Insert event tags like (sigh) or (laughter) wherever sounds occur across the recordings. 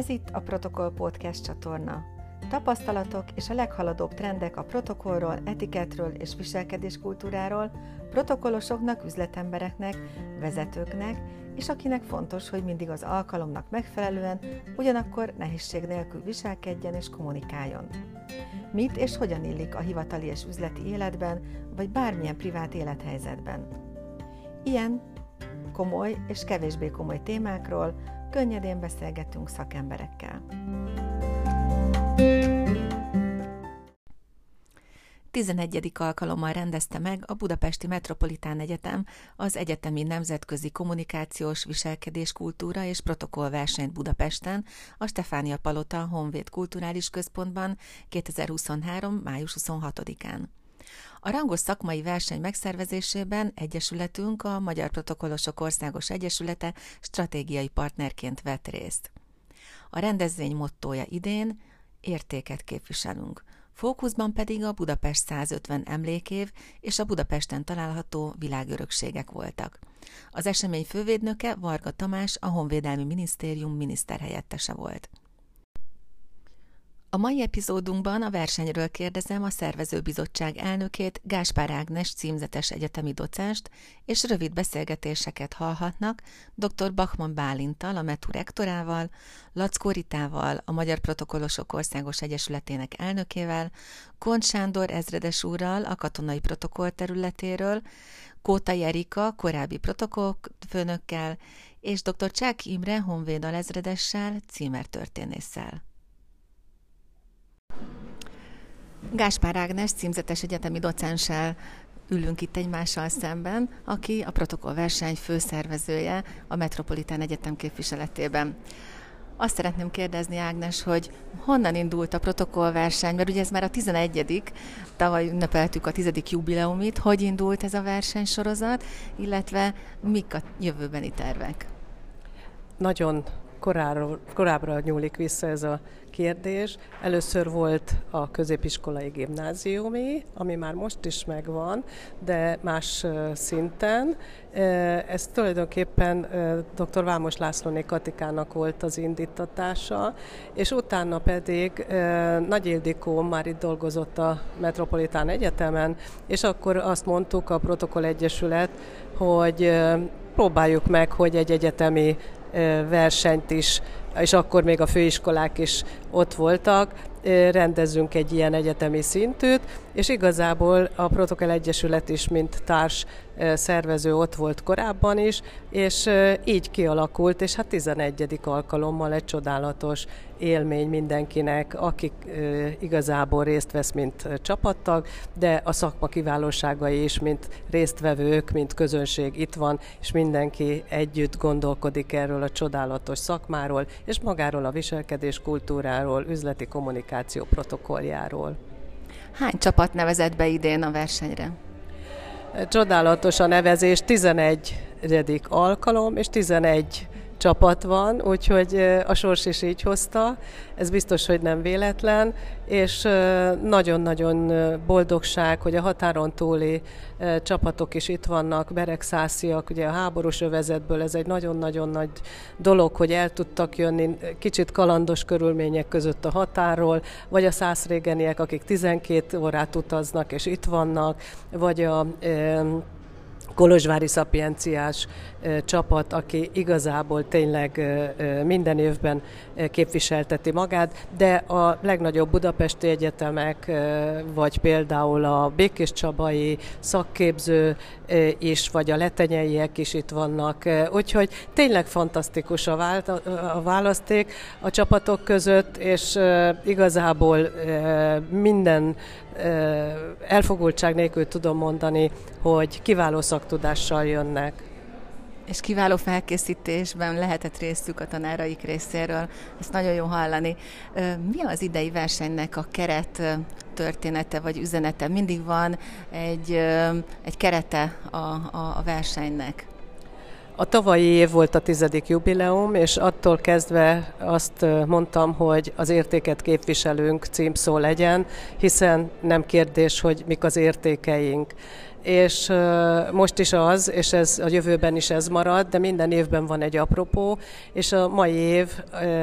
Ez itt a Protokoll Podcast csatorna. Tapasztalatok és a leghaladóbb trendek a protokollról, etiketről és viselkedéskultúráról, protokollosoknak, üzletembereknek, vezetőknek, és akinek fontos, hogy mindig az alkalomnak megfelelően, ugyanakkor nehézség nélkül viselkedjen és kommunikáljon. Mit és hogyan illik a hivatali és üzleti életben, vagy bármilyen privát élethelyzetben. Ilyen komoly és kevésbé komoly témákról könnyedén beszélgetünk szakemberekkel. 11. alkalommal rendezte meg a Budapesti Metropolitán Egyetem az Egyetemi Nemzetközi Kommunikációs Viselkedéskultúra és Protokollversenyt Budapesten, a Stefánia Palota Honvéd Kulturális Központban 2023. május 26-án. A rangos szakmai verseny megszervezésében Egyesületünk a Magyar Protokollosok Országos Egyesülete stratégiai partnerként vett részt. A rendezvény mottója idén értéket képviselünk, fókuszban pedig a Budapest 150 emlékév és a Budapesten található világörökségek voltak. Az esemény fővédnöke Varga Tamás, a Honvédelmi Minisztérium miniszterhelyettese volt. A mai epizódunkban a versenyről kérdezem a szervezőbizottság elnökét, Gáspár Ágnes címzetes egyetemi docenst, és rövid beszélgetéseket hallhatnak dr. Bachmann Bálintal, a METU rektorával, Lackó Ritával, a Magyar Protokollosok Országos Egyesületének elnökével, Kont Sándor ezredes úrral, a katonai protokoll területéről, Kóta Jerika, korábbi protokollfőnökkel, és dr. Csák Imre honvéd alezredessel, címertörténésszel. Gáspár Ágnes címzetes egyetemi docenssel ülünk itt egymással szemben, aki a protokollverseny főszervezője a Metropolitán Egyetem képviseletében. Azt szeretném kérdezni, Ágnes, hogy honnan indult a protokollverseny, mert ugye ez már a 11 tavaly ünnepeltük a 10. jubileumit, hogy indult ez a versenysorozat, illetve mik a jövőbeni tervek? Nagyon koráról, korábbra nyúlik vissza ez a kérdés. Először volt a középiskolai gimnáziumi, ami már most is megvan, de más szinten. Ez tulajdonképpen dr. Vámos Lászlóné Katikának volt az indítatása, és utána pedig Nagy Ildikó már itt dolgozott a Metropolitán Egyetemen, és akkor azt mondtuk a Protokoll Egyesület, hogy próbáljuk meg, hogy egy egyetemi versenyt is, és akkor még a főiskolák is ott voltak, rendezünk egy ilyen egyetemi szintűt, és igazából a Protokoll Egyesület is, mint társ szervező ott volt korábban is, és így kialakult, és hát 11. alkalommal egy csodálatos élmény mindenkinek, akik igazából részt vesz, mint csapattag, de a szakma kiválóságai is, mint résztvevők, mint közönség itt van, és mindenki együtt gondolkodik erről a csodálatos szakmáról, és magáról a viselkedés kultúráról, üzleti kommunikáció protokolljáról. Hány csapat nevezett be idén a versenyre? Csodálatos a nevezés, 11. alkalom, és 11 csapat van, úgyhogy a sors is így hozta, ez biztos, hogy nem véletlen, és nagyon-nagyon boldogság, hogy a határon túli csapatok is itt vannak, beregszásziak, ugye a háborús övezetből ez egy nagyon-nagyon nagy dolog, hogy el tudtak jönni kicsit kalandos körülmények között a határól, vagy a szászrégeniek, akik 12 órát utaznak és itt vannak, vagy a Kolozsvári szapienciás csapat, aki igazából tényleg minden évben képviselteti magát, de a legnagyobb budapesti egyetemek, vagy például a Békés Csabai szakképző is, vagy a letenyeiek is itt vannak. Úgyhogy tényleg fantasztikus a, választék a csapatok között, és igazából minden elfogultság nélkül tudom mondani, hogy kiváló szaktudással jönnek. És kiváló felkészítésben lehetett részük a tanáraik részéről. Ezt nagyon jó hallani. Mi az idei versenynek a keret története vagy üzenete? Mindig van egy, egy kerete a, a, a versenynek. A tavalyi év volt a tizedik jubileum, és attól kezdve azt mondtam, hogy az értéket képviselünk címszó legyen, hiszen nem kérdés, hogy mik az értékeink. És most is az, és ez a jövőben is ez marad, de minden évben van egy apropó, és a mai év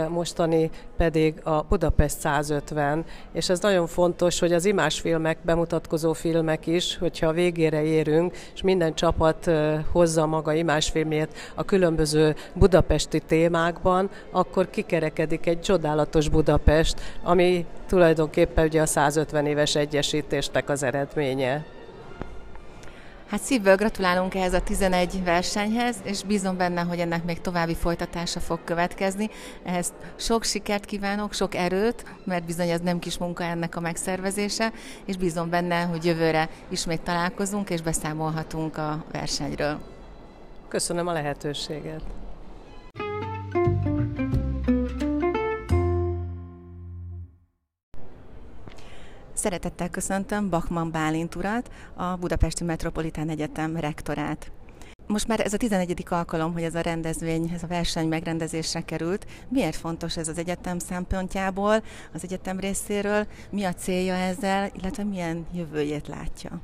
mostani pedig a Budapest 150, és ez nagyon fontos, hogy az imásfilmek, bemutatkozó filmek is, hogyha a végére érünk, és minden csapat hozza maga imásfilmét a különböző budapesti témákban, akkor kikerekedik egy csodálatos Budapest, ami tulajdonképpen ugye a 150 éves egyesítésnek az eredménye. Hát szívből gratulálunk ehhez a 11 versenyhez, és bízom benne, hogy ennek még további folytatása fog következni. Ehhez sok sikert kívánok, sok erőt, mert bizony ez nem kis munka ennek a megszervezése, és bízom benne, hogy jövőre ismét találkozunk, és beszámolhatunk a versenyről. Köszönöm a lehetőséget. Szeretettel köszöntöm Bachmann Bálint urat, a Budapesti Metropolitán Egyetem rektorát. Most már ez a 11. alkalom, hogy ez a rendezvény, ez a verseny megrendezésre került. Miért fontos ez az egyetem szempontjából, az egyetem részéről? Mi a célja ezzel, illetve milyen jövőjét látja?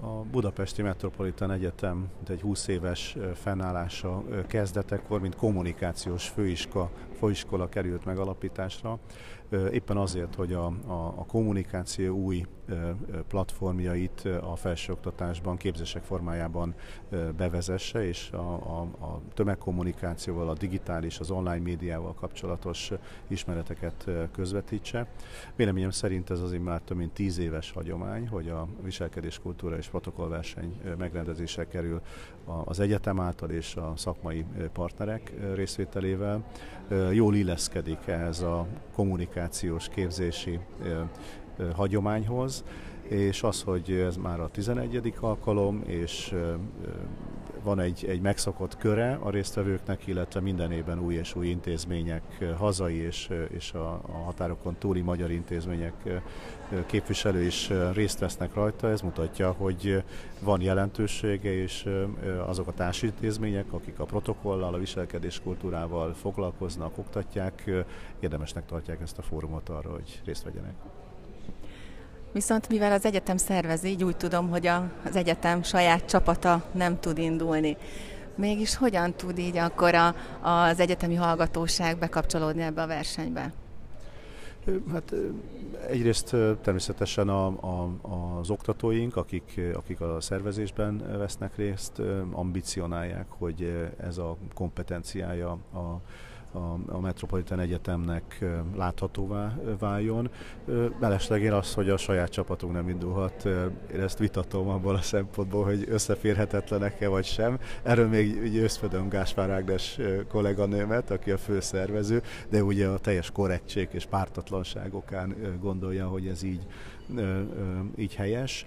A Budapesti Metropolitan Egyetem egy 20 éves fennállása kezdetekor, mint kommunikációs főiskola, főiskola került megalapításra. Éppen azért, hogy a, a, a kommunikáció új platformjait a felsőoktatásban, képzések formájában bevezesse, és a, a, a tömegkommunikációval, a digitális, az online médiával kapcsolatos ismereteket közvetítse. Véleményem szerint ez azért már több mint tíz éves hagyomány, hogy a viselkedéskultúra és protokollverseny megrendezése kerül az egyetem által és a szakmai partnerek részvételével. Jól illeszkedik ehhez a kommunikációs képzési hagyományhoz, és az, hogy ez már a 11. alkalom, és van egy, egy megszokott köre a résztvevőknek, illetve minden évben új és új intézmények, hazai és, és a, a határokon túli magyar intézmények képviselő is részt vesznek rajta. Ez mutatja, hogy van jelentősége, és azok a társintézmények, akik a protokollal, a viselkedés kultúrával foglalkoznak, oktatják, érdemesnek tartják ezt a fórumot arra, hogy részt vegyenek. Viszont mivel az egyetem szervezi, így úgy tudom, hogy a, az egyetem saját csapata nem tud indulni. Mégis hogyan tud így akkor a, az egyetemi hallgatóság bekapcsolódni ebbe a versenybe? Hát egyrészt természetesen a, a, az oktatóink, akik, akik a szervezésben vesznek részt, ambicionálják, hogy ez a kompetenciája a a, a Metropolitan Egyetemnek láthatóvá váljon. Mellesleg én az, hogy a saját csapatunk nem indulhat, én ezt vitatom abból a szempontból, hogy összeférhetetlenek-e vagy sem. Erről még győzködöm Gáspár Ágnes kolléganőmet, aki a főszervező, de ugye a teljes korrektség és pártatlanságokán gondolja, hogy ez így így helyes.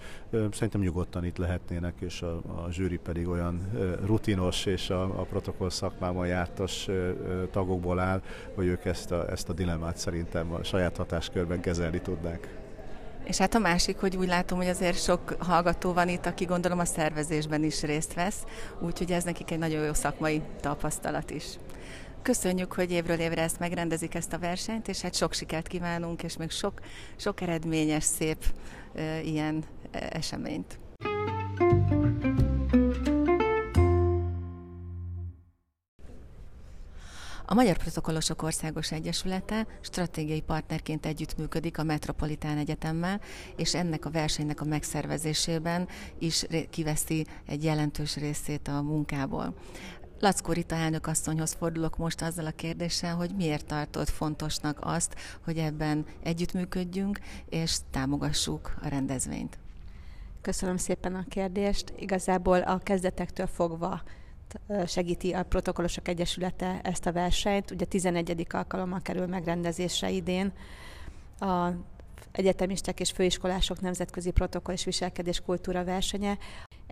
Szerintem nyugodtan itt lehetnének, és a, a zsűri pedig olyan rutinos és a, a protokoll szakmában jártas tagokból áll, hogy ők ezt a, ezt a dilemmát szerintem a saját hatáskörben kezelni tudnák. És hát a másik, hogy úgy látom, hogy azért sok hallgató van itt, aki gondolom a szervezésben is részt vesz, úgyhogy ez nekik egy nagyon jó szakmai tapasztalat is. Köszönjük, hogy évről évre ezt megrendezik ezt a versenyt, és hát sok sikert kívánunk, és még sok, sok eredményes, szép e, ilyen eseményt. A Magyar Protokollosok Országos Egyesülete stratégiai partnerként együttműködik a Metropolitán Egyetemmel, és ennek a versenynek a megszervezésében is kiveszi egy jelentős részét a munkából. Lackó Rita elnökasszonyhoz fordulok most azzal a kérdéssel, hogy miért tartott fontosnak azt, hogy ebben együttműködjünk és támogassuk a rendezvényt. Köszönöm szépen a kérdést. Igazából a kezdetektől fogva segíti a Protokollosok Egyesülete ezt a versenyt. Ugye 11. alkalommal kerül megrendezésre idén. A egyetemistek és főiskolások nemzetközi protokoll és viselkedés kultúra versenye.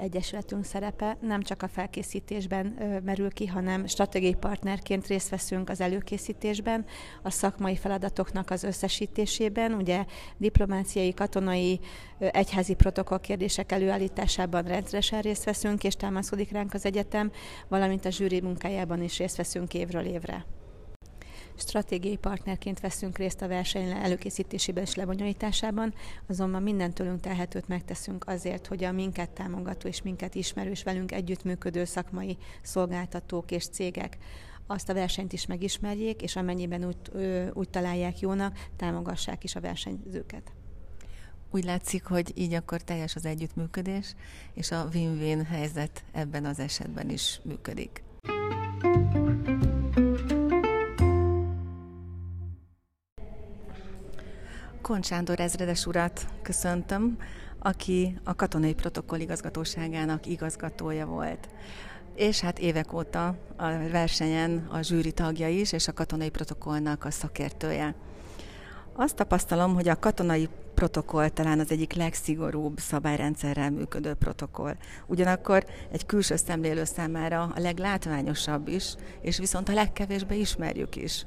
Egyesületünk szerepe nem csak a felkészítésben merül ki, hanem stratégiai partnerként részt veszünk az előkészítésben, a szakmai feladatoknak az összesítésében, ugye diplomáciai, katonai, egyházi protokoll kérdések előállításában rendszeresen részt veszünk, és támaszkodik ránk az egyetem, valamint a zsűri munkájában is részt veszünk évről évre. Stratégiai partnerként veszünk részt a verseny előkészítésében és lebonyolításában, azonban minden tőlünk telhetőt megteszünk azért, hogy a minket támogató és minket ismerő és velünk együttműködő szakmai szolgáltatók és cégek azt a versenyt is megismerjék, és amennyiben úgy, úgy találják jónak, támogassák is a versenyzőket. Úgy látszik, hogy így akkor teljes az együttműködés, és a win-win helyzet ebben az esetben is működik. Koncsándor ezredes urat köszöntöm, aki a katonai protokoll igazgatóságának igazgatója volt. És hát évek óta a versenyen a zsűri tagja is, és a katonai protokollnak a szakértője. Azt tapasztalom, hogy a katonai protokoll talán az egyik legszigorúbb szabályrendszerrel működő protokoll. Ugyanakkor egy külső szemlélő számára a leglátványosabb is, és viszont a legkevésbé ismerjük is.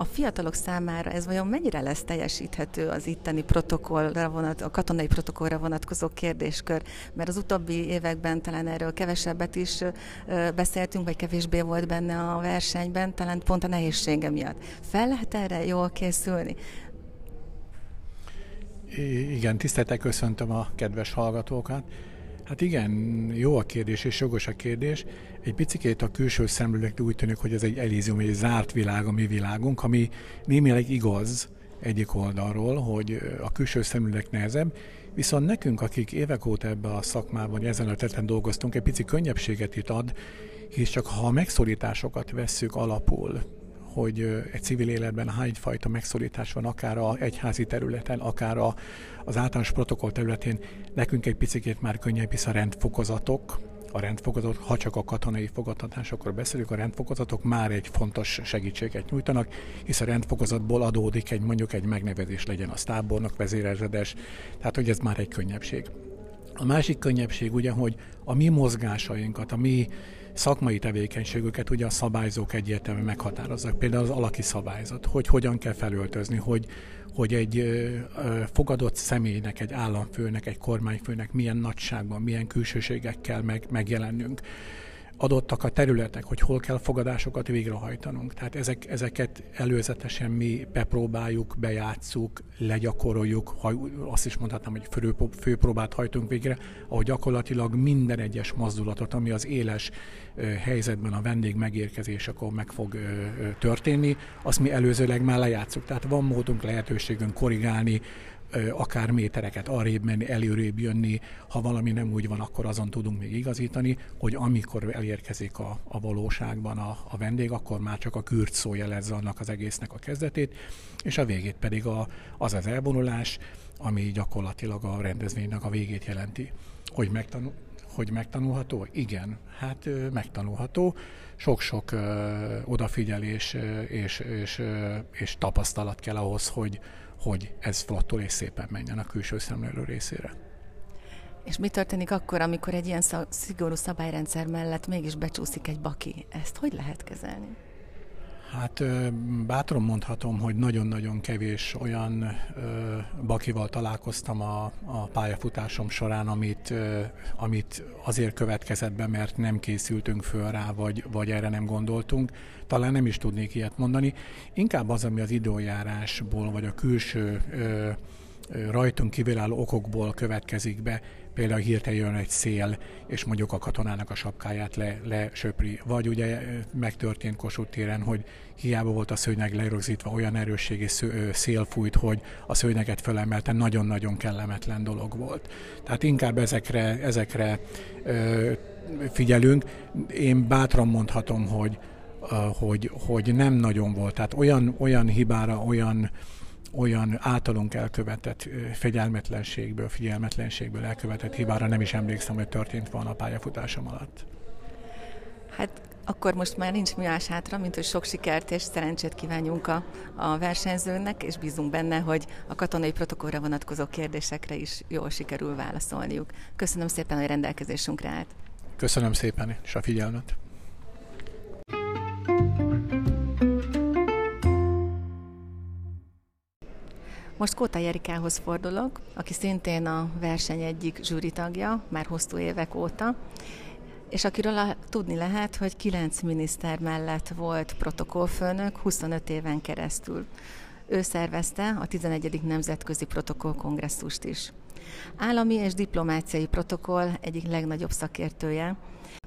A fiatalok számára ez vajon mennyire lesz teljesíthető az itteni protokollra vonat, a katonai protokollra vonatkozó kérdéskör? Mert az utóbbi években talán erről kevesebbet is beszéltünk, vagy kevésbé volt benne a versenyben, talán pont a nehézsége miatt. Fel lehet erre jól készülni? Igen, tiszteltek köszöntöm a kedves hallgatókat. Hát igen, jó a kérdés és jogos a kérdés. Egy picit a külső szemlélek úgy tűnik, hogy ez egy elízium, egy zárt világ a mi világunk, ami némileg igaz egyik oldalról, hogy a külső szemlélek nehezebb, viszont nekünk, akik évek óta ebbe a szakmában, ezen a területen dolgoztunk, egy pici könnyebbséget itt ad, hisz csak ha a megszorításokat vesszük alapul, hogy egy civil életben hányfajta megszorítás van, akár a egyházi területen, akár a, az általános protokoll területén, nekünk egy picit már könnyebb, hisz a rendfokozatok, a rendfokozatok, ha csak a katonai fogadtatásokról beszélünk, a rendfokozatok már egy fontos segítséget nyújtanak, hisz a rendfokozatból adódik egy mondjuk egy megnevezés legyen a tábornok, vezérezredes, tehát hogy ez már egy könnyebbség. A másik könnyebbség ugye, hogy a mi mozgásainkat, a mi szakmai tevékenységüket ugye a szabályzók egyértelműen meghatározzák. Például az alaki szabályzat, hogy hogyan kell felöltözni, hogy, hogy egy fogadott személynek, egy államfőnek, egy kormányfőnek milyen nagyságban, milyen külsőségekkel meg, megjelennünk adottak a területek, hogy hol kell fogadásokat végrehajtanunk. Tehát ezek, ezeket előzetesen mi bepróbáljuk, bejátszuk, legyakoroljuk, ha azt is mondhatnám, hogy fő, főpróbát hajtunk végre, ahol gyakorlatilag minden egyes mozdulatot, ami az éles helyzetben a vendég megérkezésekor meg fog történni, azt mi előzőleg már lejátszuk. Tehát van módunk, lehetőségünk korrigálni, akár métereket arrébb menni, előrébb jönni, ha valami nem úgy van, akkor azon tudunk még igazítani, hogy amikor elérkezik a, a valóságban a, a vendég, akkor már csak a kürt szó jelezze annak az egésznek a kezdetét, és a végét pedig a, az az elvonulás, ami gyakorlatilag a rendezvénynek a végét jelenti. Hogy megtanul, hogy megtanulható? Igen, hát megtanulható. Sok-sok odafigyelés és, és, és tapasztalat kell ahhoz, hogy, hogy ez flottul és szépen menjen a külső szemlélő részére. És mi történik akkor, amikor egy ilyen szigorú szabályrendszer mellett mégis becsúszik egy baki? Ezt hogy lehet kezelni? Hát bátran mondhatom, hogy nagyon-nagyon kevés olyan ö, bakival találkoztam a, a pályafutásom során, amit, ö, amit azért következett be, mert nem készültünk föl rá, vagy, vagy erre nem gondoltunk. Talán nem is tudnék ilyet mondani. Inkább az, ami az időjárásból, vagy a külső ö, rajtunk kívülálló okokból következik be, például hirtelen jön egy szél, és mondjuk a katonának a sapkáját le, lesöpri. Vagy ugye megtörtént Kossuth téren, hogy hiába volt a szőnyeg lerögzítve, olyan erősségi szél fújt, hogy a szőnyeget fölemelte, nagyon-nagyon kellemetlen dolog volt. Tehát inkább ezekre, ezekre ö, figyelünk. Én bátran mondhatom, hogy, hogy, hogy nem nagyon volt. Tehát olyan, olyan hibára, olyan olyan általunk elkövetett fegyelmetlenségből, figyelmetlenségből elkövetett hibára nem is emlékszem, hogy történt volna a pályafutásom alatt. Hát akkor most már nincs mi más hátra, mint hogy sok sikert és szerencsét kívánjunk a, a versenyzőnek, és bízunk benne, hogy a katonai protokollra vonatkozó kérdésekre is jól sikerül válaszolniuk. Köszönöm szépen, hogy rendelkezésünkre állt. Köszönöm szépen és a figyelmet. Most Kóta Jerikához fordulok, aki szintén a verseny egyik zsűri tagja, már hosszú évek óta. és akiről a, tudni lehet, hogy kilenc miniszter mellett volt protokollfőnök 25 éven keresztül. Ő szervezte a 11. Nemzetközi Protokoll Kongresszust is. Állami és diplomáciai protokoll egyik legnagyobb szakértője,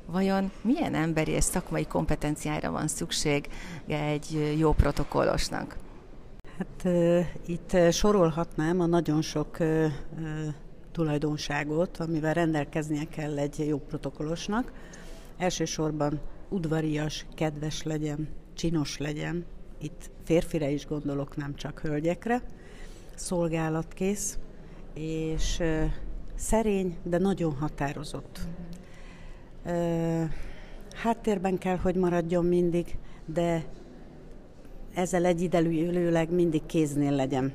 Vajon milyen emberi és szakmai kompetenciára van szükség egy jó protokollosnak? Hát itt sorolhatnám a nagyon sok tulajdonságot, amivel rendelkeznie kell egy jó protokollosnak. Elsősorban udvarias, kedves legyen, csinos legyen, itt férfire is gondolok, nem csak hölgyekre, szolgálatkész, és szerény, de nagyon határozott. Háttérben kell, hogy maradjon mindig, de ezzel egyidejűleg mindig kéznél legyen.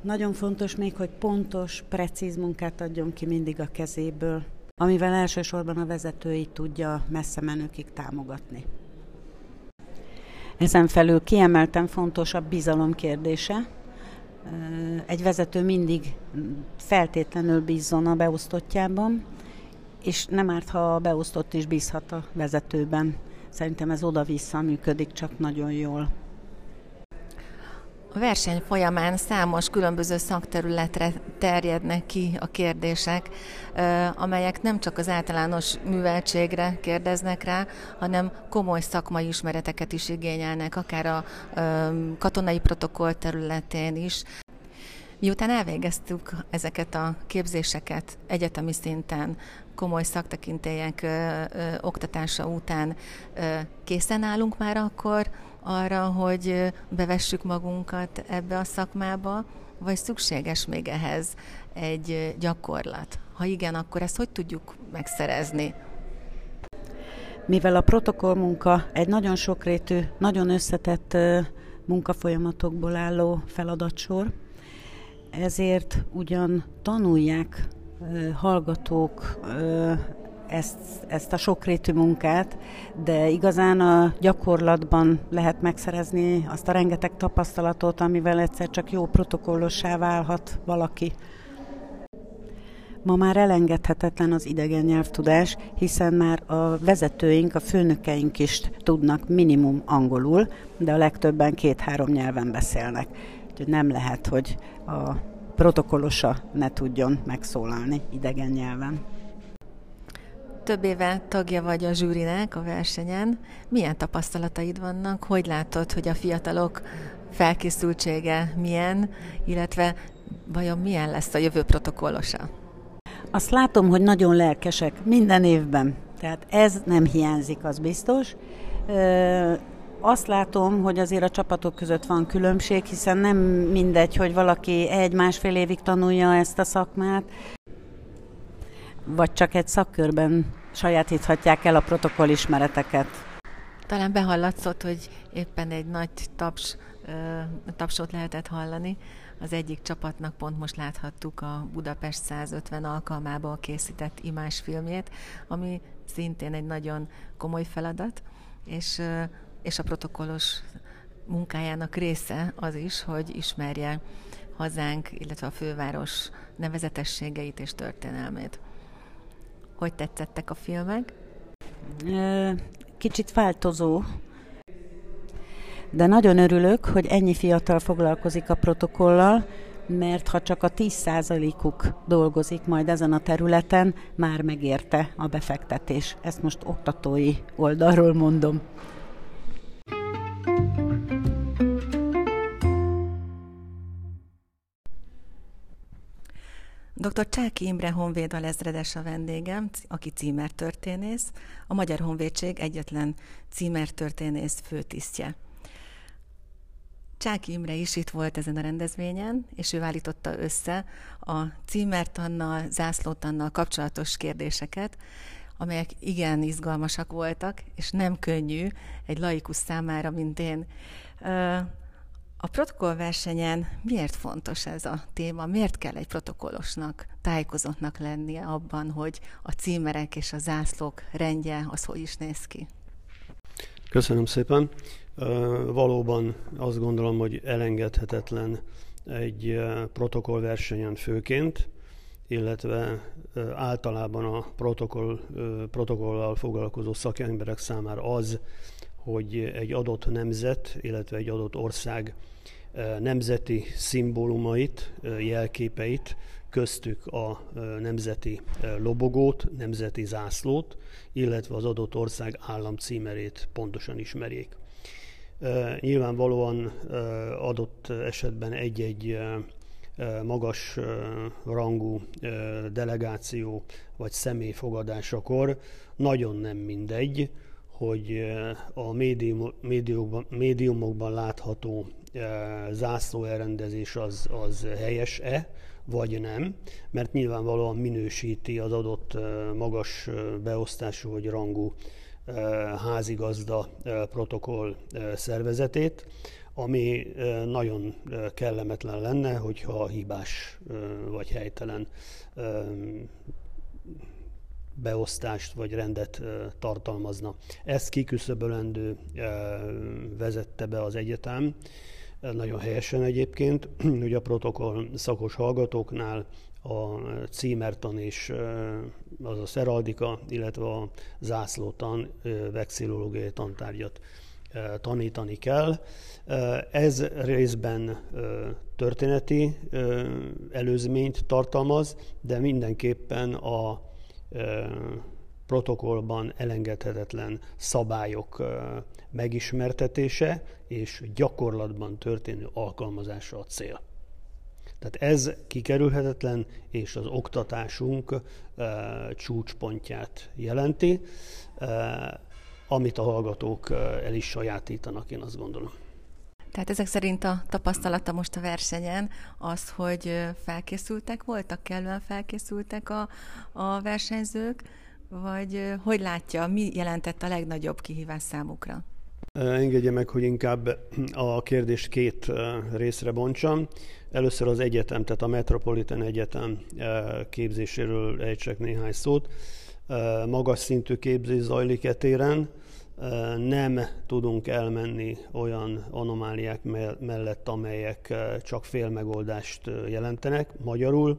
Nagyon fontos még, hogy pontos, precíz munkát adjon ki mindig a kezéből, amivel elsősorban a vezetői tudja messze menőkig támogatni. Ezen felül kiemelten fontos a bizalom kérdése. Egy vezető mindig feltétlenül bízzon a beosztottjában, és nem árt, ha a beosztott is bízhat a vezetőben. Szerintem ez oda-vissza működik csak nagyon jól. A verseny folyamán számos különböző szakterületre terjednek ki a kérdések, amelyek nem csak az általános műveltségre kérdeznek rá, hanem komoly szakmai ismereteket is igényelnek, akár a katonai protokoll területén is. Miután elvégeztük ezeket a képzéseket egyetemi szinten, komoly szaktekintélyek ö, ö, oktatása után ö, készen állunk már akkor arra, hogy bevessük magunkat ebbe a szakmába, vagy szükséges még ehhez egy gyakorlat? Ha igen, akkor ezt hogy tudjuk megszerezni? Mivel a protokollmunka egy nagyon sokrétű, nagyon összetett munkafolyamatokból álló feladatsor, ezért ugyan tanulják hallgatók ezt, ezt a sokrétű munkát, de igazán a gyakorlatban lehet megszerezni azt a rengeteg tapasztalatot, amivel egyszer csak jó protokollossá válhat valaki. Ma már elengedhetetlen az idegen nyelvtudás, hiszen már a vezetőink, a főnökeink is tudnak minimum angolul, de a legtöbben két-három nyelven beszélnek. Úgyhogy nem lehet, hogy a protokollosa ne tudjon megszólalni idegen nyelven. Több éve tagja vagy a zsűrinek a versenyen. Milyen tapasztalataid vannak? Hogy látod, hogy a fiatalok felkészültsége milyen, illetve vajon milyen lesz a jövő protokollosa? Azt látom, hogy nagyon lelkesek minden évben. Tehát ez nem hiányzik, az biztos. Azt látom, hogy azért a csapatok között van különbség, hiszen nem mindegy, hogy valaki egy-másfél évig tanulja ezt a szakmát, vagy csak egy szakkörben sajátíthatják el a protokoll ismereteket. Talán behallatszott, hogy éppen egy nagy taps, tapsot lehetett hallani. Az egyik csapatnak pont most láthattuk a Budapest 150 alkalmából készített imásfilmjét, ami szintén egy nagyon komoly feladat, és és a protokollos munkájának része az is, hogy ismerje hazánk, illetve a főváros nevezetességeit és történelmét. Hogy tetszettek a filmek? Kicsit változó, de nagyon örülök, hogy ennyi fiatal foglalkozik a protokollal, mert ha csak a 10%-uk dolgozik majd ezen a területen, már megérte a befektetés. Ezt most oktatói oldalról mondom. Dr. Csáki Imre Honvéd a lezredes a vendégem, aki címertörténész, a Magyar Honvédség egyetlen címertörténész főtisztje. Csáki Imre is itt volt ezen a rendezvényen, és ő állította össze a címertannal, zászlótannal kapcsolatos kérdéseket, amelyek igen izgalmasak voltak, és nem könnyű egy laikus számára, mint én. A protokollversenyen miért fontos ez a téma? Miért kell egy protokollosnak, tájékozottnak lennie abban, hogy a címerek és a zászlók rendje az hogy is néz ki? Köszönöm szépen. Valóban azt gondolom, hogy elengedhetetlen egy protokollversenyen főként, illetve általában a protokoll, protokollal foglalkozó szakemberek számára az, hogy egy adott nemzet, illetve egy adott ország nemzeti szimbólumait, jelképeit, köztük a nemzeti lobogót, nemzeti zászlót, illetve az adott ország államcímerét pontosan ismerjék. Nyilvánvalóan adott esetben egy-egy magas rangú delegáció vagy személy fogadásakor nagyon nem mindegy, hogy a médium, médiumokban, médiumokban látható zászló elrendezés az, az helyes-e, vagy nem, mert nyilvánvalóan minősíti az adott magas beosztású vagy rangú házigazda protokoll szervezetét, ami nagyon kellemetlen lenne, hogyha hibás vagy helytelen beosztást vagy rendet tartalmazna. Ezt kiküszöbölendő vezette be az egyetem, nagyon helyesen egyébként, (clears throat) hogy a protokoll szakos hallgatóknál a címertan és az a szeraldika, illetve a zászlótan vexillológiai tantárgyat tanítani kell. Ez részben történeti előzményt tartalmaz, de mindenképpen a protokollban elengedhetetlen szabályok megismertetése és gyakorlatban történő alkalmazása a cél. Tehát ez kikerülhetetlen, és az oktatásunk e, csúcspontját jelenti, e, amit a hallgatók el is sajátítanak, én azt gondolom. Tehát ezek szerint a tapasztalata most a versenyen az, hogy felkészültek voltak, kellően felkészültek a, a versenyzők, vagy hogy látja, mi jelentett a legnagyobb kihívás számukra? Engedje meg, hogy inkább a kérdést két részre bontsam. Először az egyetem, tehát a Metropolitan Egyetem képzéséről ejtsek néhány szót. Magas szintű képzés zajlik etéren, nem tudunk elmenni olyan anomáliák mellett, amelyek csak fél megoldást jelentenek. Magyarul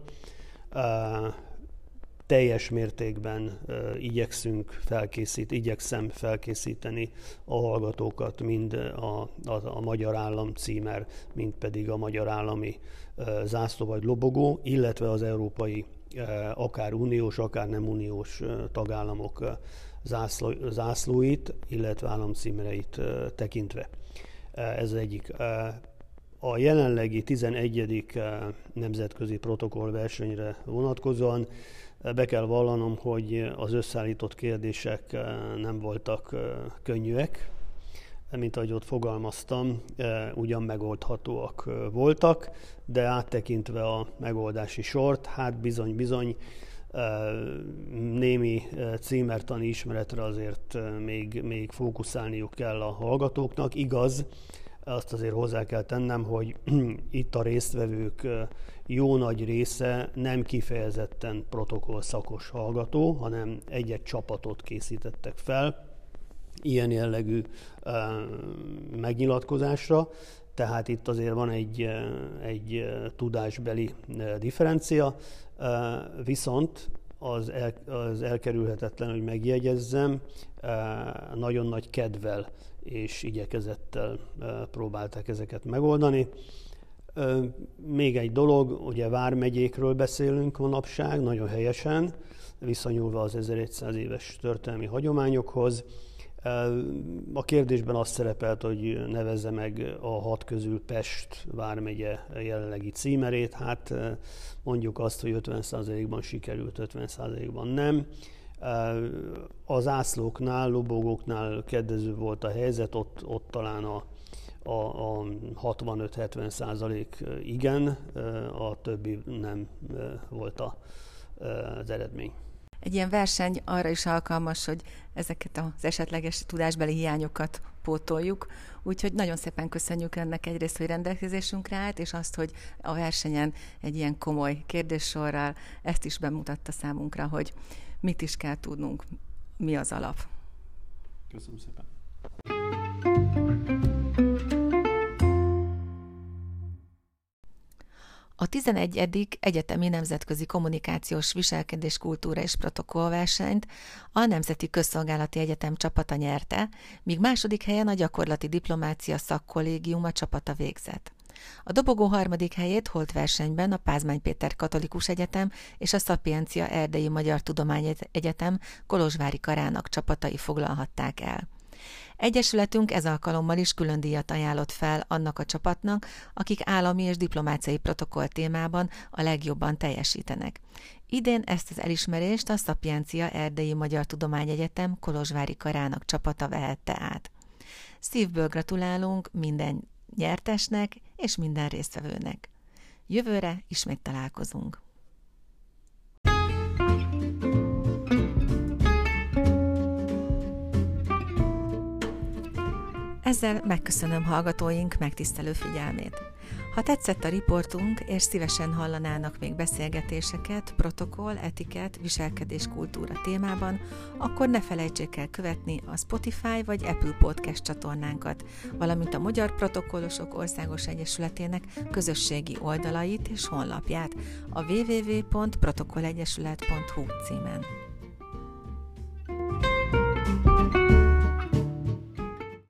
teljes mértékben igyekszünk felkészít, igyekszem felkészíteni a hallgatókat, mind a, a, a Magyar Állam címer, mind pedig a Magyar Állami zászló vagy lobogó, illetve az európai akár uniós, akár nem uniós tagállamok zászló, zászlóit, illetve államcímereit tekintve. Ez egyik. A jelenlegi 11. nemzetközi protokoll versenyre vonatkozóan be kell vallanom, hogy az összeállított kérdések nem voltak könnyűek, mint ahogy ott fogalmaztam, ugyan megoldhatóak voltak, de áttekintve a megoldási sort, hát bizony-bizony némi címertani ismeretre azért még, még fókuszálniuk kell a hallgatóknak. Igaz, azt azért hozzá kell tennem, hogy (clears throat) itt a résztvevők jó nagy része nem kifejezetten protokoll szakos hallgató, hanem egy-egy csapatot készítettek fel ilyen jellegű megnyilatkozásra, tehát itt azért van egy, egy tudásbeli differencia, viszont az, el, az elkerülhetetlen, hogy megjegyezzem, nagyon nagy kedvel és igyekezettel próbálták ezeket megoldani. Még egy dolog, ugye Vármegyékről beszélünk manapság, nagyon helyesen, viszonyulva az 1100 éves történelmi hagyományokhoz. A kérdésben azt szerepelt, hogy nevezze meg a hat közül Pest vármegye jelenlegi címerét. Hát mondjuk azt, hogy 50%-ban sikerült, 50%-ban nem. Az ászlóknál, lobogóknál kedvező volt a helyzet, ott, ott talán a, a, a 65-70 százalék igen, a többi nem volt a, az eredmény. Egy ilyen verseny arra is alkalmas, hogy ezeket az esetleges tudásbeli hiányokat pótoljuk. Úgyhogy nagyon szépen köszönjük ennek egyrészt, hogy rendelkezésünkre állt, és azt, hogy a versenyen egy ilyen komoly kérdéssorral ezt is bemutatta számunkra, hogy mit is kell tudnunk, mi az alap. Köszönöm szépen. A A 11. Egyetemi Nemzetközi Kommunikációs Viselkedés Kultúra és Protokollversenyt a Nemzeti Közszolgálati Egyetem csapata nyerte, míg második helyen a Gyakorlati Diplomácia Szakkollégium a csapata végzett. A dobogó harmadik helyét holt versenyben a Pázmány Péter Katolikus Egyetem és a Szapiencia Erdei Magyar Tudományegyetem Kolozsvári Karának csapatai foglalhatták el. Egyesületünk ez alkalommal is külön díjat ajánlott fel annak a csapatnak, akik állami és diplomáciai protokoll témában a legjobban teljesítenek. Idén ezt az elismerést a Szapiencia Erdei Magyar Tudományegyetem Kolozsvári Karának csapata vehette át. Szívből gratulálunk minden nyertesnek és minden résztvevőnek. Jövőre ismét találkozunk. Ezzel megköszönöm hallgatóink megtisztelő figyelmét. Ha tetszett a riportunk, és szívesen hallanának még beszélgetéseket, protokoll, etiket, viselkedés kultúra témában, akkor ne felejtsék el követni a Spotify vagy Apple Podcast csatornánkat, valamint a Magyar Protokollosok Országos Egyesületének közösségi oldalait és honlapját a www.protokollegyesület.hu címen.